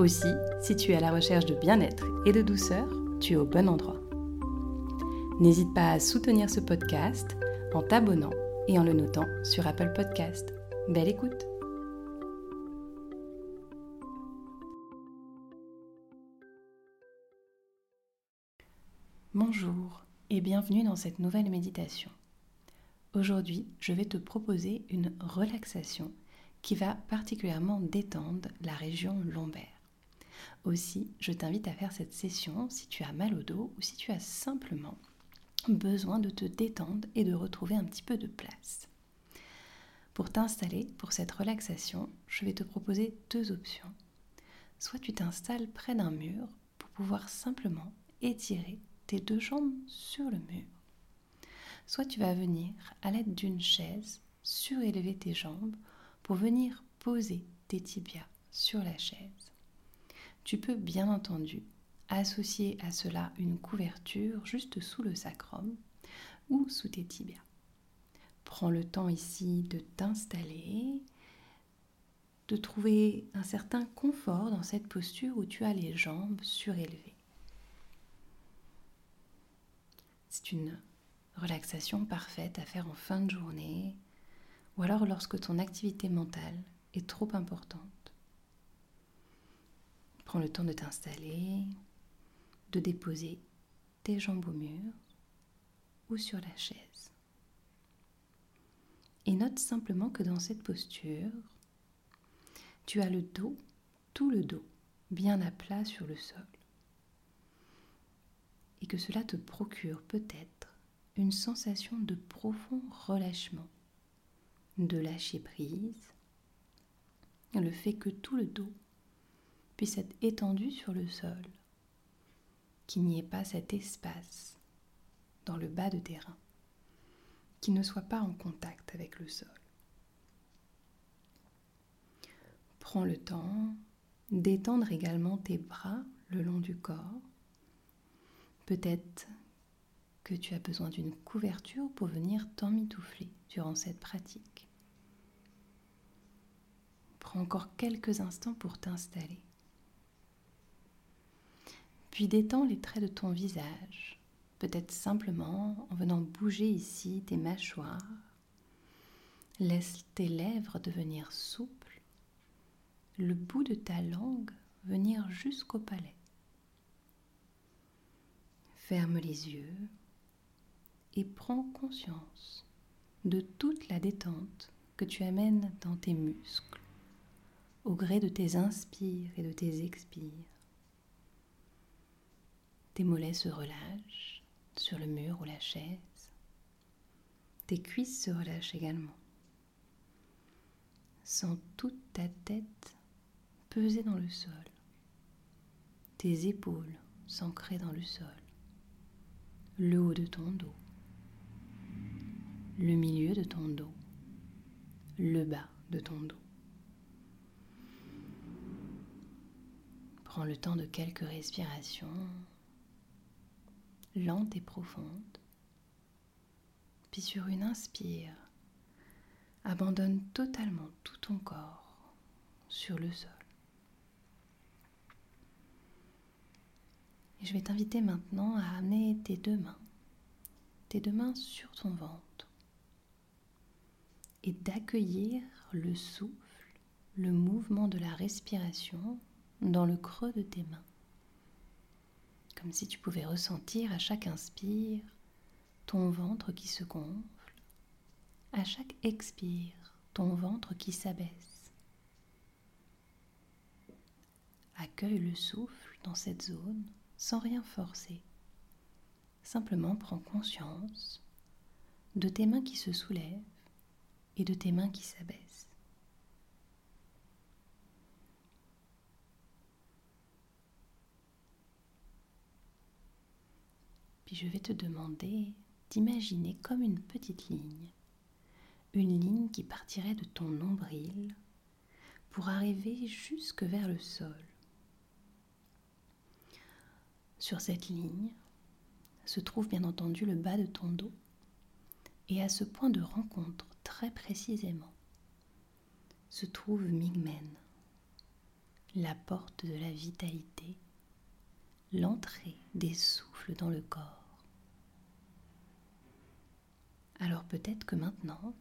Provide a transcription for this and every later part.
Aussi, si tu es à la recherche de bien-être et de douceur, tu es au bon endroit. N'hésite pas à soutenir ce podcast en t'abonnant et en le notant sur Apple Podcast. Belle écoute Bonjour et bienvenue dans cette nouvelle méditation. Aujourd'hui, je vais te proposer une relaxation qui va particulièrement détendre la région lombaire. Aussi, je t'invite à faire cette session si tu as mal au dos ou si tu as simplement besoin de te détendre et de retrouver un petit peu de place. Pour t'installer pour cette relaxation, je vais te proposer deux options. Soit tu t'installes près d'un mur pour pouvoir simplement étirer tes deux jambes sur le mur. Soit tu vas venir à l'aide d'une chaise surélever tes jambes pour venir poser tes tibias sur la chaise. Tu peux bien entendu associer à cela une couverture juste sous le sacrum ou sous tes tibias. Prends le temps ici de t'installer, de trouver un certain confort dans cette posture où tu as les jambes surélevées. C'est une relaxation parfaite à faire en fin de journée ou alors lorsque ton activité mentale est trop importante. Prends le temps de t'installer, de déposer tes jambes au mur ou sur la chaise. Et note simplement que dans cette posture, tu as le dos, tout le dos, bien à plat sur le sol. Et que cela te procure peut-être une sensation de profond relâchement, de lâcher prise, le fait que tout le dos puisse être étendu sur le sol, qu'il n'y ait pas cet espace dans le bas de terrain, qui ne soit pas en contact avec le sol. Prends le temps d'étendre également tes bras le long du corps. Peut-être que tu as besoin d'une couverture pour venir t'emmitoufler durant cette pratique. Prends encore quelques instants pour t'installer. Puis détends les traits de ton visage, peut-être simplement en venant bouger ici tes mâchoires. Laisse tes lèvres devenir souples, le bout de ta langue venir jusqu'au palais. Ferme les yeux et prends conscience de toute la détente que tu amènes dans tes muscles au gré de tes inspires et de tes expires. Tes mollets se relâchent sur le mur ou la chaise. Tes cuisses se relâchent également. Sens toute ta tête peser dans le sol. Tes épaules s'ancrer dans le sol. Le haut de ton dos. Le milieu de ton dos. Le bas de ton dos. Prends le temps de quelques respirations lente et profonde. Puis sur une inspire, abandonne totalement tout ton corps sur le sol. Et je vais t'inviter maintenant à amener tes deux mains, tes deux mains sur ton ventre et d'accueillir le souffle, le mouvement de la respiration dans le creux de tes mains comme si tu pouvais ressentir à chaque inspire ton ventre qui se gonfle, à chaque expire ton ventre qui s'abaisse. Accueille le souffle dans cette zone sans rien forcer. Simplement prends conscience de tes mains qui se soulèvent et de tes mains qui s'abaissent. Je vais te demander d'imaginer comme une petite ligne, une ligne qui partirait de ton nombril pour arriver jusque vers le sol. Sur cette ligne se trouve bien entendu le bas de ton dos et à ce point de rencontre très précisément se trouve Mingmen, la porte de la vitalité, l'entrée des souffles dans le corps. Alors peut-être que maintenant,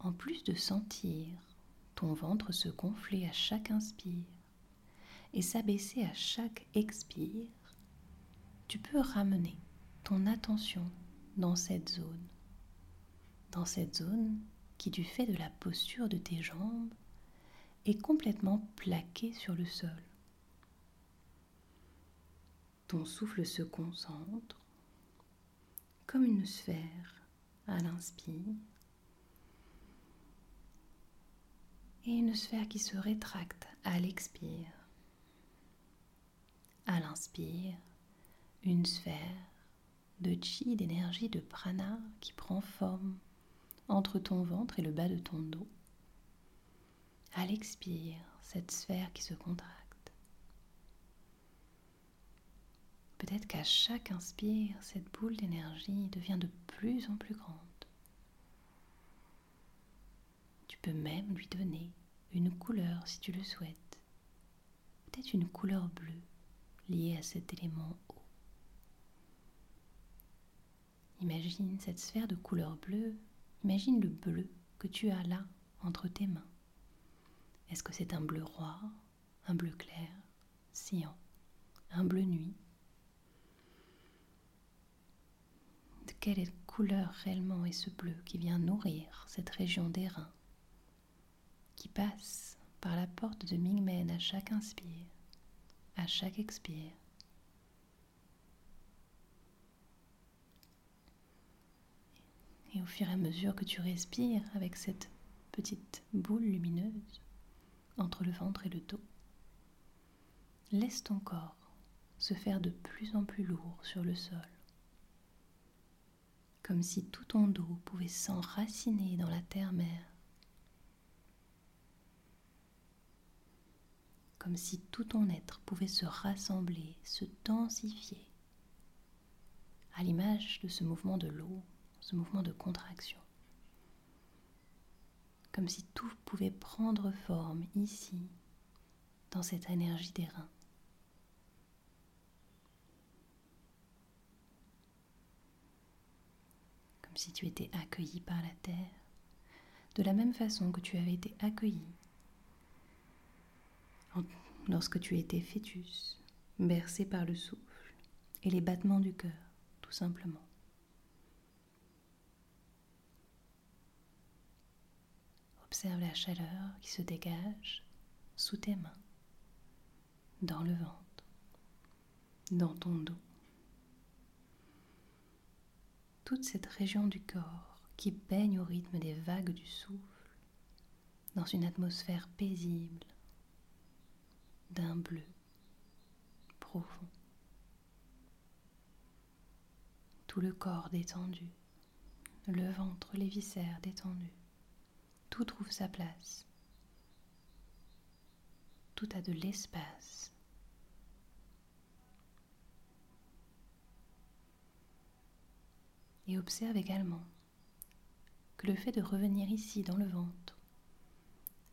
en plus de sentir ton ventre se gonfler à chaque inspire et s'abaisser à chaque expire, tu peux ramener ton attention dans cette zone. Dans cette zone qui, du fait de la posture de tes jambes, est complètement plaquée sur le sol. Ton souffle se concentre comme une sphère à l'inspire et une sphère qui se rétracte à l'expire. À l'inspire, une sphère de chi, d'énergie, de prana qui prend forme entre ton ventre et le bas de ton dos. À l'expire, cette sphère qui se contracte. Peut-être qu'à chaque inspire, cette boule d'énergie devient de plus en plus grande. Tu peux même lui donner une couleur si tu le souhaites. Peut-être une couleur bleue liée à cet élément eau. Imagine cette sphère de couleur bleue, imagine le bleu que tu as là entre tes mains. Est-ce que c'est un bleu roi, un bleu clair, cyan, un bleu nuit? Quelle couleur réellement est ce bleu qui vient nourrir cette région des reins, qui passe par la porte de Mingmen à chaque inspire, à chaque expire. Et au fur et à mesure que tu respires avec cette petite boule lumineuse entre le ventre et le dos, laisse ton corps se faire de plus en plus lourd sur le sol, comme si tout ton dos pouvait s'enraciner dans la terre-mère, comme si tout ton être pouvait se rassembler, se densifier, à l'image de ce mouvement de l'eau ce mouvement de contraction. Comme si tout pouvait prendre forme ici, dans cette énergie des reins. Si tu étais accueilli par la terre, de la même façon que tu avais été accueilli lorsque tu étais fœtus, bercé par le souffle et les battements du cœur, tout simplement. Observe la chaleur qui se dégage sous tes mains, dans le ventre, dans ton dos. Toute cette région du corps qui baigne au rythme des vagues du souffle, dans une atmosphère paisible, d'un bleu profond. Tout le corps détendu, le ventre, les viscères détendus tout trouve sa place. Tout a de l'espace. Et observe également que le fait de revenir ici dans le ventre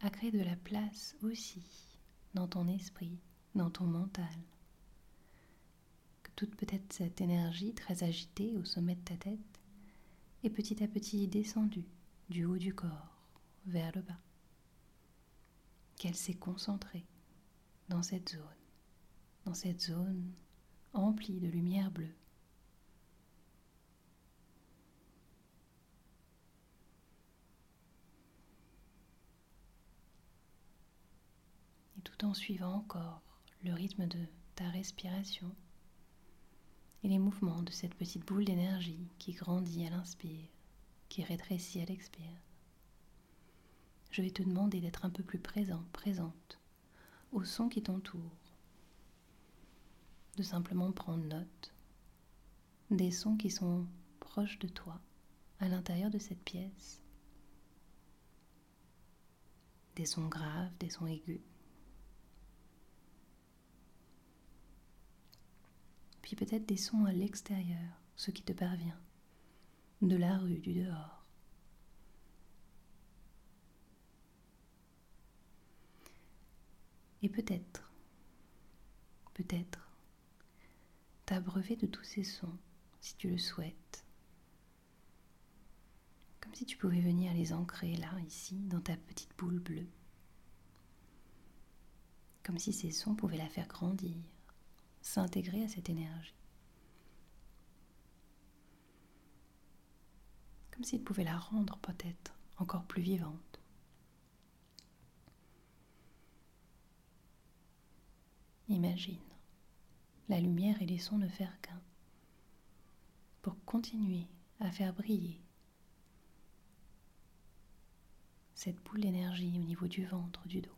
a créé de la place aussi dans ton esprit, dans ton mental. Que toute peut-être cette énergie très agitée au sommet de ta tête est petit à petit descendue du haut du corps vers le bas, qu'elle s'est concentrée dans cette zone, dans cette zone emplie de lumière bleue. Et en suivant encore le rythme de ta respiration et les mouvements de cette petite boule d'énergie qui grandit à l'inspire, qui rétrécit à l'expire je vais te demander d'être un peu plus présent, présente au son qui t'entoure, de simplement prendre note des sons qui sont proches de toi, à l'intérieur de cette pièce. Des sons graves, des sons aigus. Peut-être des sons à l'extérieur, ce qui te parvient, de la rue, du dehors. Et peut-être, peut-être, t'abreuver de tous ces sons, si tu le souhaites. Comme si tu pouvais venir les ancrer là, ici, dans ta petite boule bleue. Comme si ces sons pouvaient la faire grandir, s'intégrer à cette énergie. Comme s'ils pouvaient la rendre peut-être encore plus vivante. Imagine la lumière et les sons ne faire qu'un pour continuer à faire briller cette boule d'énergie au niveau du ventre, du dos.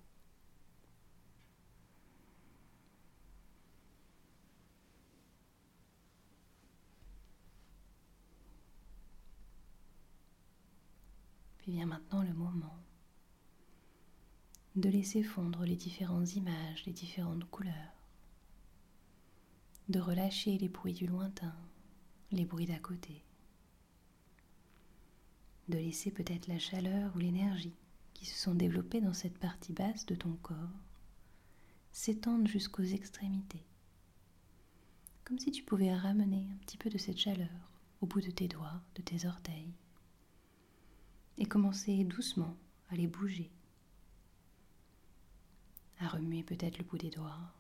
Puis vient maintenant le moment de laisser fondre les différentes images, les différentes couleurs, de relâcher les bruits du lointain, les bruits d'à côté, de laisser peut-être la chaleur ou l'énergie qui se sont développées dans cette partie basse de ton corps s'étendre jusqu'aux extrémités, comme si tu pouvais ramener un petit peu de cette chaleur au bout de tes doigts, de tes orteils, et commencer doucement à les bouger. À remuer peut-être le bout des doigts,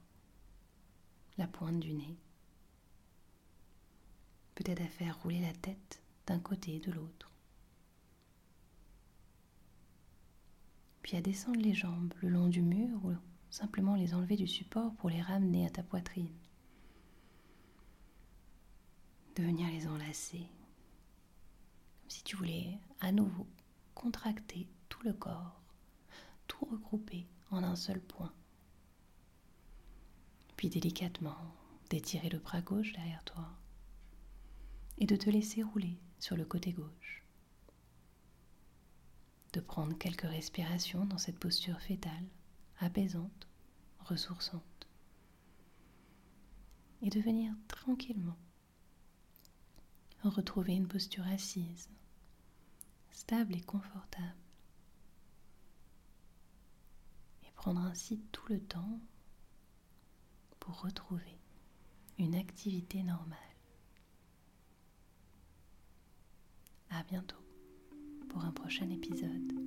la pointe du nez, peut-être à faire rouler la tête d'un côté et de l'autre, puis à descendre les jambes le long du mur ou simplement les enlever du support pour les ramener à ta poitrine, de venir les enlacer, comme si tu voulais à nouveau contracter tout le corps, tout regrouper en un seul point. Puis délicatement d'étirer le bras gauche derrière toi et de te laisser rouler sur le côté gauche. De prendre quelques respirations dans cette posture fétale, apaisante, ressourçante. Et de venir tranquillement retrouver une posture assise, stable et confortable prendre ainsi tout le temps pour retrouver une activité normale. À bientôt pour un prochain épisode.